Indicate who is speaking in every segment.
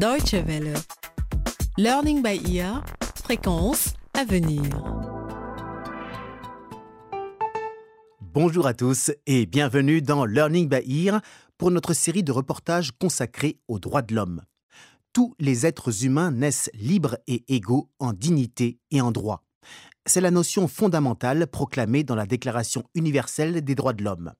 Speaker 1: Deutsche Welle. Learning by ear, fréquence à venir.
Speaker 2: Bonjour à tous et bienvenue dans Learning by Ear pour notre série de reportages consacrés aux droits de l'homme. Tous les êtres humains naissent libres et égaux en dignité et en droit. C'est la notion fondamentale proclamée dans la Déclaration universelle des droits de l'homme.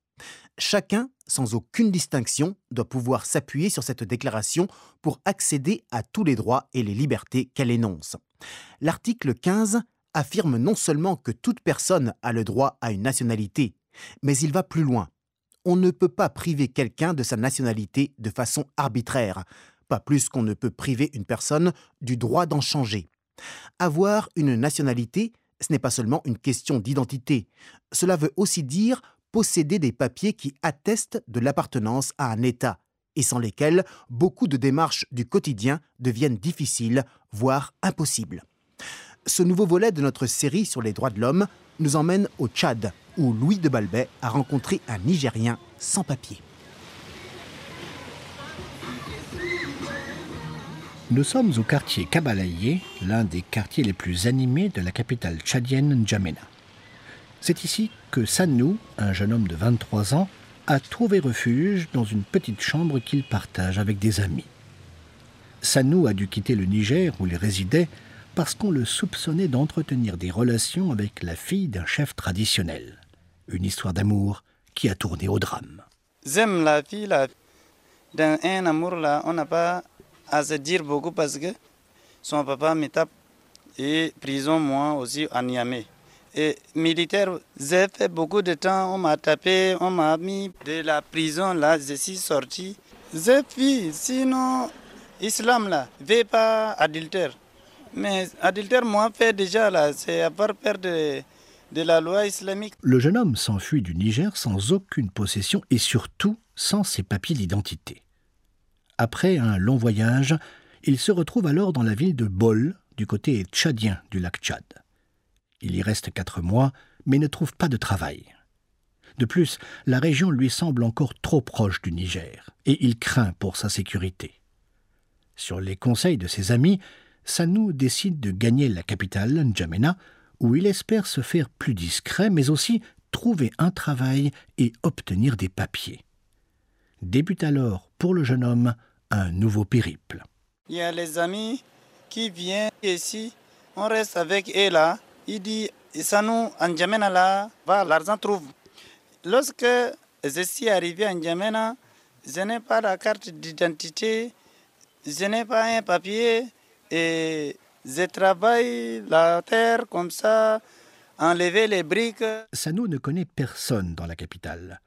Speaker 2: Chacun, sans aucune distinction, doit pouvoir s'appuyer sur cette déclaration pour accéder à tous les droits et les libertés qu'elle énonce. L'article 15 affirme non seulement que toute personne a le droit à une nationalité, mais il va plus loin. On ne peut pas priver quelqu'un de sa nationalité de façon arbitraire, pas plus qu'on ne peut priver une personne du droit d'en changer. Avoir une nationalité, ce n'est pas seulement une question d'identité, cela veut aussi dire posséder des papiers qui attestent de l'appartenance à un État, et sans lesquels beaucoup de démarches du quotidien deviennent difficiles, voire impossibles. Ce nouveau volet de notre série sur les droits de l'homme nous emmène au Tchad, où Louis de Balbet a rencontré un Nigérien sans papier.
Speaker 3: Nous sommes au quartier Kabalaye, l'un des quartiers les plus animés de la capitale tchadienne N'Djamena. C'est ici que Sanou, un jeune homme de 23 ans, a trouvé refuge dans une petite chambre qu'il partage avec des amis. Sanou a dû quitter le Niger où il résidait parce qu'on le soupçonnait d'entretenir des relations avec la fille d'un chef traditionnel. Une histoire d'amour qui a tourné au drame.
Speaker 4: J'aime la fille là. Dans un amour là, on n'a pas à se dire beaucoup parce que son papa me tape et prison moi aussi à Niamey. Et militaire, j'ai fait beaucoup de temps, on m'a tapé, on m'a mis de la prison là, je suis sorti. J'ai fui, sinon, islam là, veut pas adultère. Mais adultère, moi, fait déjà là, c'est avoir peur de, de la loi islamique.
Speaker 3: Le jeune homme s'enfuit du Niger sans aucune possession et surtout sans ses papiers d'identité. Après un long voyage, il se retrouve alors dans la ville de Bol, du côté tchadien du lac Tchad. Il y reste quatre mois, mais ne trouve pas de travail. De plus, la région lui semble encore trop proche du Niger, et il craint pour sa sécurité. Sur les conseils de ses amis, Sanou décide de gagner la capitale, N'Djamena, où il espère se faire plus discret, mais aussi trouver un travail et obtenir des papiers. Débute alors, pour le jeune homme, un nouveau périple.
Speaker 4: Il y a les amis qui viennent ici, on reste avec il dit Sanou, en N'Djamena là, va, l'argent trouve. Lorsque je suis arrivé à N'Djamena, je n'ai pas la carte d'identité, je n'ai pas un papier et je travaille la terre comme ça, enlever les briques.
Speaker 3: Sanou ne connaît personne dans la capitale.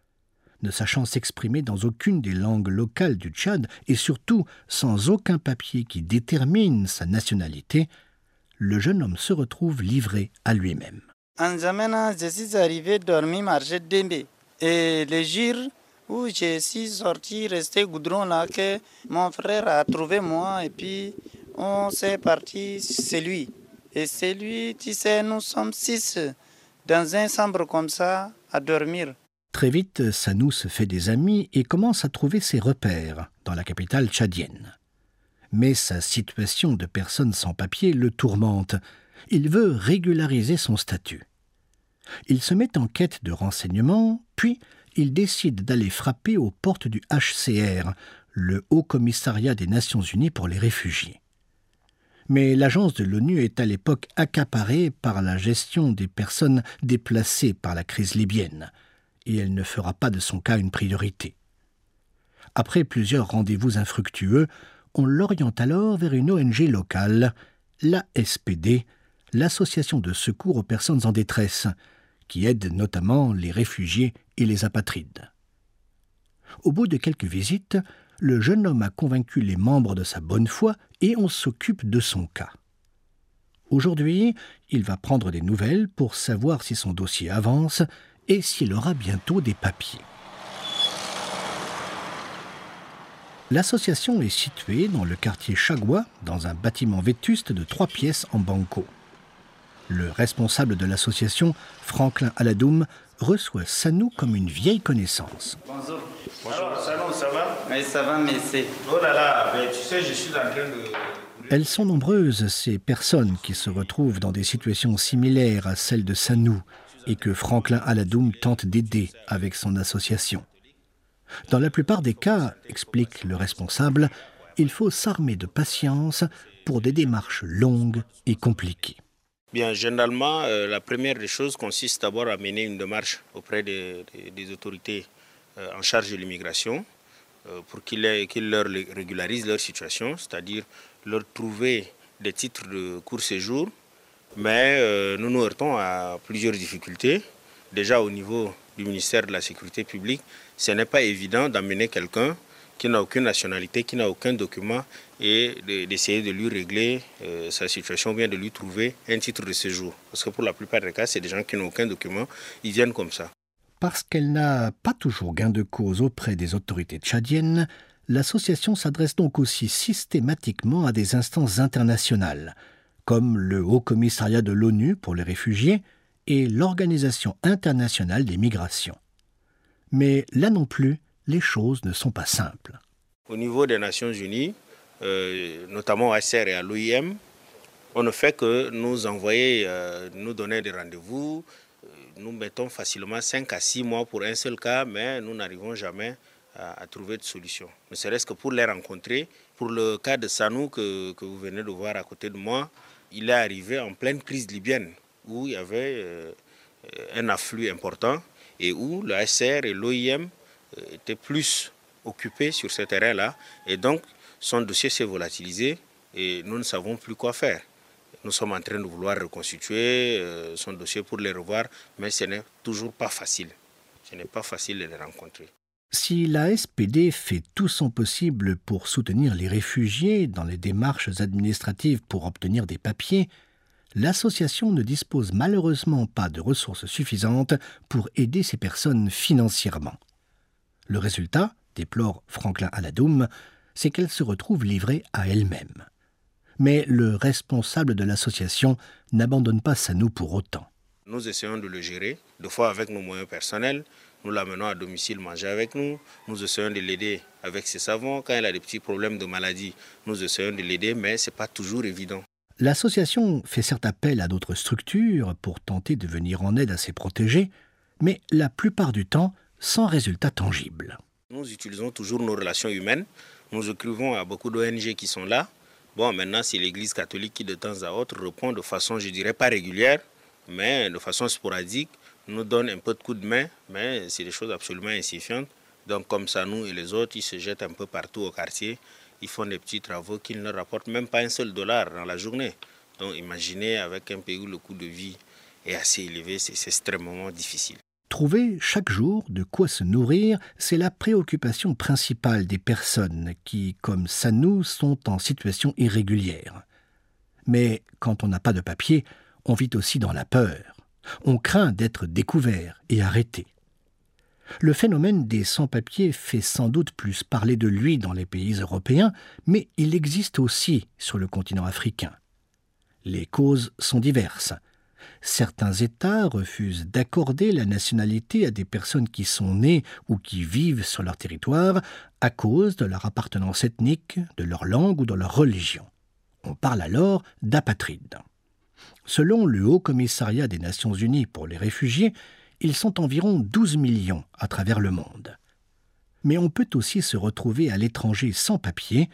Speaker 3: Ne sachant s'exprimer dans aucune des langues locales du Tchad et surtout sans aucun papier qui détermine sa nationalité, le jeune homme se retrouve livré à lui-même.
Speaker 4: En N'Djamena, je suis arrivé dormir marché Dembe. Et le jour où je suis sorti, resté goudron là, que mon frère a trouvé moi et puis on s'est parti, c'est lui. Et c'est lui, tu sais, nous sommes six dans un chambre comme ça à dormir.
Speaker 3: Très vite, Sanou se fait des amis et commence à trouver ses repères dans la capitale tchadienne. Mais sa situation de personne sans papier le tourmente. Il veut régulariser son statut. Il se met en quête de renseignements, puis il décide d'aller frapper aux portes du HCR, le Haut Commissariat des Nations Unies pour les réfugiés. Mais l'agence de l'ONU est à l'époque accaparée par la gestion des personnes déplacées par la crise libyenne, et elle ne fera pas de son cas une priorité. Après plusieurs rendez-vous infructueux, on l'oriente alors vers une ONG locale, l'ASPD, l'Association de secours aux personnes en détresse, qui aide notamment les réfugiés et les apatrides. Au bout de quelques visites, le jeune homme a convaincu les membres de sa bonne foi et on s'occupe de son cas. Aujourd'hui, il va prendre des nouvelles pour savoir si son dossier avance et s'il aura bientôt des papiers. L'association est située dans le quartier Chagua, dans un bâtiment vétuste de trois pièces en banco. Le responsable de l'association, Franklin Aladoum, reçoit Sanou comme une vieille connaissance.
Speaker 4: Bonjour.
Speaker 5: Bonjour, Sanou, ça va?
Speaker 4: Oui, ça va, mais c'est.
Speaker 5: Oh là là, mais tu sais, je suis en train de...
Speaker 3: Elles sont nombreuses, ces personnes qui se retrouvent dans des situations similaires à celles de Sanou et que Franklin Aladoum tente d'aider avec son association. Dans la plupart des cas, explique le responsable, il faut s'armer de patience pour des démarches longues et compliquées.
Speaker 5: Bien, généralement, euh, la première des choses consiste d'abord à mener une démarche auprès des, autorités euh, en charge de l'immigration euh, pour qu'ils leur régularisent leur situation, c'est-à-dire leur trouver des titres de court séjour. Mais nous nous heurtons à plusieurs difficultés. Déjà au niveau du ministère de la Sécurité publique, ce n'est pas évident d'amener quelqu'un qui n'a aucune nationalité, qui n'a aucun document, et de- d'essayer de, lui régler euh, sa situation, ou bien de lui trouver un titre de séjour. Parce que pour la plupart des cas, c'est des gens qui n'ont aucun document, ils viennent comme ça.
Speaker 3: Parce qu'elle n'a pas toujours gain de cause auprès des autorités tchadiennes, l'association s'adresse donc aussi systématiquement à des instances internationales, comme le Haut Commissariat de l'ONU pour les réfugiés et l'Organisation internationale des migrations. Mais là non plus, les choses ne sont pas simples.
Speaker 5: Au niveau des Nations Unies, euh, notamment au HCR et à l'OIM, on ne fait que nous envoyer, euh, nous donner des rendez-vous. Euh, Nous mettons facilement 5 à 6 mois pour un seul cas, mais nous n'arrivons jamais à, à trouver de solution. Ne serait-ce que pour les rencontrer. Pour le cas de Sanou que vous venez de voir à côté de moi, il est arrivé en pleine crise libyenne où il y avait euh, un afflux important et où le HCR et l'OIM euh, étaient plus occupés sur ce terrain-là. Et donc, son dossier s'est volatilisé et nous ne savons plus quoi faire. Nous sommes en train de vouloir reconstituer euh, son dossier pour les revoir, mais ce n'est toujours pas facile. Ce n'est pas facile de les rencontrer.
Speaker 3: Si la SPD fait tout son possible pour soutenir les réfugiés dans les démarches administratives pour obtenir des papiers, l'association ne dispose malheureusement pas de ressources suffisantes pour aider ces personnes financièrement. Le résultat, déplore Franklin Aladoum, c'est qu'elle se retrouve livrée à elle-même. Mais le responsable de l'association n'abandonne pas Sanou pour autant.
Speaker 5: Nous essayons de le gérer, deux fois avec nos moyens personnels. Nous l'amenons à domicile manger avec nous. Nous essayons de l'aider avec ses savons. Quand elle a des petits problèmes de maladie, nous essayons de l'aider, mais ce n'est pas toujours évident.
Speaker 3: L'association fait certes appel à d'autres structures pour tenter de venir en aide à ses protégés, mais la plupart du temps sans résultat tangible.
Speaker 5: Nous utilisons toujours nos relations humaines. Nous écrivons à beaucoup d'ONG qui sont là. Bon, maintenant, c'est l'Église catholique qui, de temps à autre, répond de façon, je dirais, pas régulière, mais de façon sporadique, nous donne un peu de coup de main, mais c'est des choses absolument insuffisantes. Donc, comme ça, nous et les autres, ils se jettent un peu partout au quartier. Ils font des petits travaux qui ne rapportent même pas un seul dollar dans la journée. Donc, imaginez, avec un pays où le coût de vie est assez élevé, c'est extrêmement difficile.
Speaker 3: Trouver chaque jour de quoi se nourrir, c'est la préoccupation principale des personnes qui, comme Sanou, sont en situation irrégulière. Mais quand on n'a pas de papier, on vit aussi dans la peur. On craint d'être découvert et arrêté. Le phénomène des sans-papiers fait sans doute plus parler de lui dans les pays européens, mais il existe aussi sur le continent africain. Les causes sont diverses. Certains États refusent d'accorder la nationalité à des personnes qui sont nées ou qui vivent sur leur territoire à cause de leur appartenance ethnique, de leur langue ou de leur religion. On parle alors d'apatrides. Selon le Haut Commissariat des Nations Unies pour les réfugiés, ils sont environ 12 millions à travers le monde. Mais on peut aussi se retrouver à l'étranger sans papier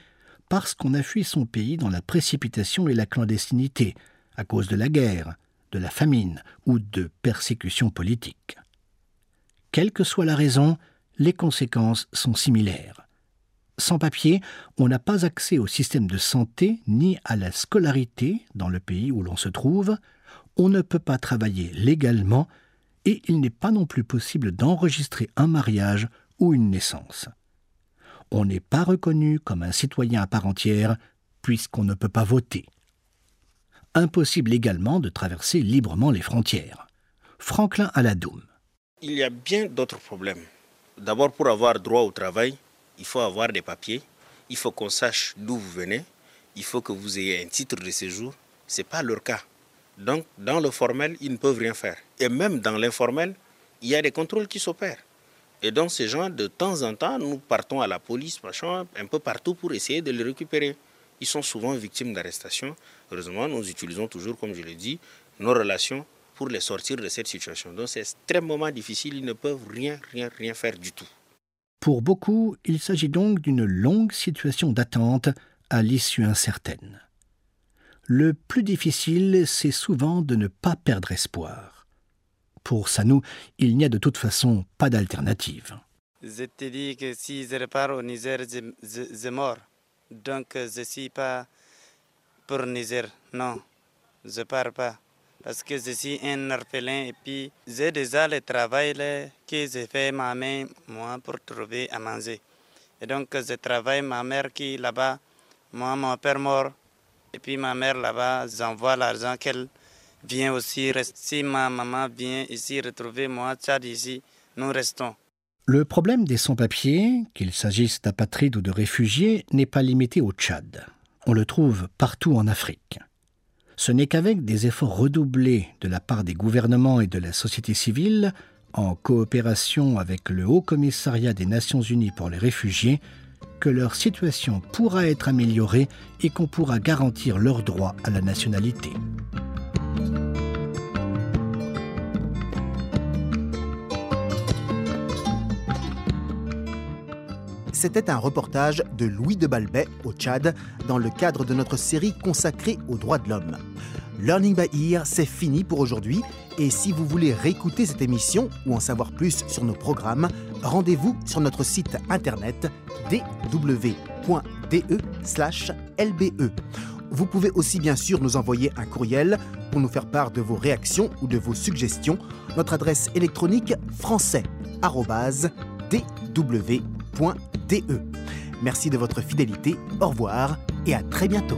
Speaker 3: parce qu'on a fui son pays dans la précipitation et la clandestinité, à cause de la guerre, de la famine ou de persécutions politiques. Quelle que soit la raison, les conséquences sont similaires. Sans papier, on n'a pas accès au système de santé ni à la scolarité dans le pays où l'on se trouve, on ne peut pas travailler légalement et il n'est pas non plus possible d'enregistrer un mariage ou une naissance. On n'est pas reconnu comme un citoyen à part entière puisqu'on ne peut pas voter. Impossible également de traverser librement les frontières. Franklin Aladoum.
Speaker 5: Il y a bien d'autres problèmes. D'abord, pour avoir droit au travail, il faut avoir des papiers, il faut qu'on sache d'où vous venez, il faut que vous ayez un titre de séjour. Ce n'est pas leur cas. Donc, dans le formel, ils ne peuvent rien faire. Et même dans l'informel, il y a des contrôles qui s'opèrent. Et donc ces gens, de temps en temps, nous partons à la police, machin, un peu partout pour essayer de les récupérer. Ils sont souvent victimes d'arrestations. Heureusement, nous utilisons toujours, comme je l'ai dit, nos relations pour les sortir de cette situation. Donc c'est extrêmement difficile, ils ne peuvent rien, rien, rien faire du tout.
Speaker 3: Pour beaucoup, il s'agit donc d'une longue situation d'attente à l'issue incertaine. Le plus difficile, c'est souvent de ne pas perdre espoir. Pour Sanou, il n'y a de toute façon pas d'alternative.
Speaker 4: Je te dis que si je repars au Niger, je, je, je mort. Donc je ne suis pas pour Niger. Non, je ne pars pas. Parce que je suis un orphelin et puis j'ai déjà le travail que j'ai fait ma main, moi, pour trouver à manger. Et donc je travaille ma mère qui est là-bas, moi, mon père mort. Et puis ma mère là-bas, j'envoie l'argent qu'elle vient aussi. Si ma maman vient ici retrouver moi, Tchad ici, nous restons.
Speaker 3: Le problème des sans-papiers, qu'il s'agisse d'apatrides ou de réfugiés, n'est pas limité au Tchad. On le trouve partout en Afrique. Ce n'est qu'avec des efforts redoublés de la part des gouvernements et de la société civile, en coopération avec le Haut Commissariat des Nations Unies pour les réfugiés, que leur situation pourra être améliorée et qu'on pourra garantir leur droit à la nationalité.
Speaker 2: C'était un reportage de Louis de Balbet au Tchad dans le cadre de notre série consacrée aux droits de l'homme. Learning by Ear, c'est fini pour aujourd'hui et si vous voulez réécouter cette émission ou en savoir plus sur nos programmes, rendez-vous sur notre site internet dw.de/lbe. Vous pouvez aussi bien sûr nous envoyer un courriel pour nous faire part de vos réactions ou de vos suggestions. Notre adresse électronique français@dw Merci de votre fidélité, au revoir et à très bientôt.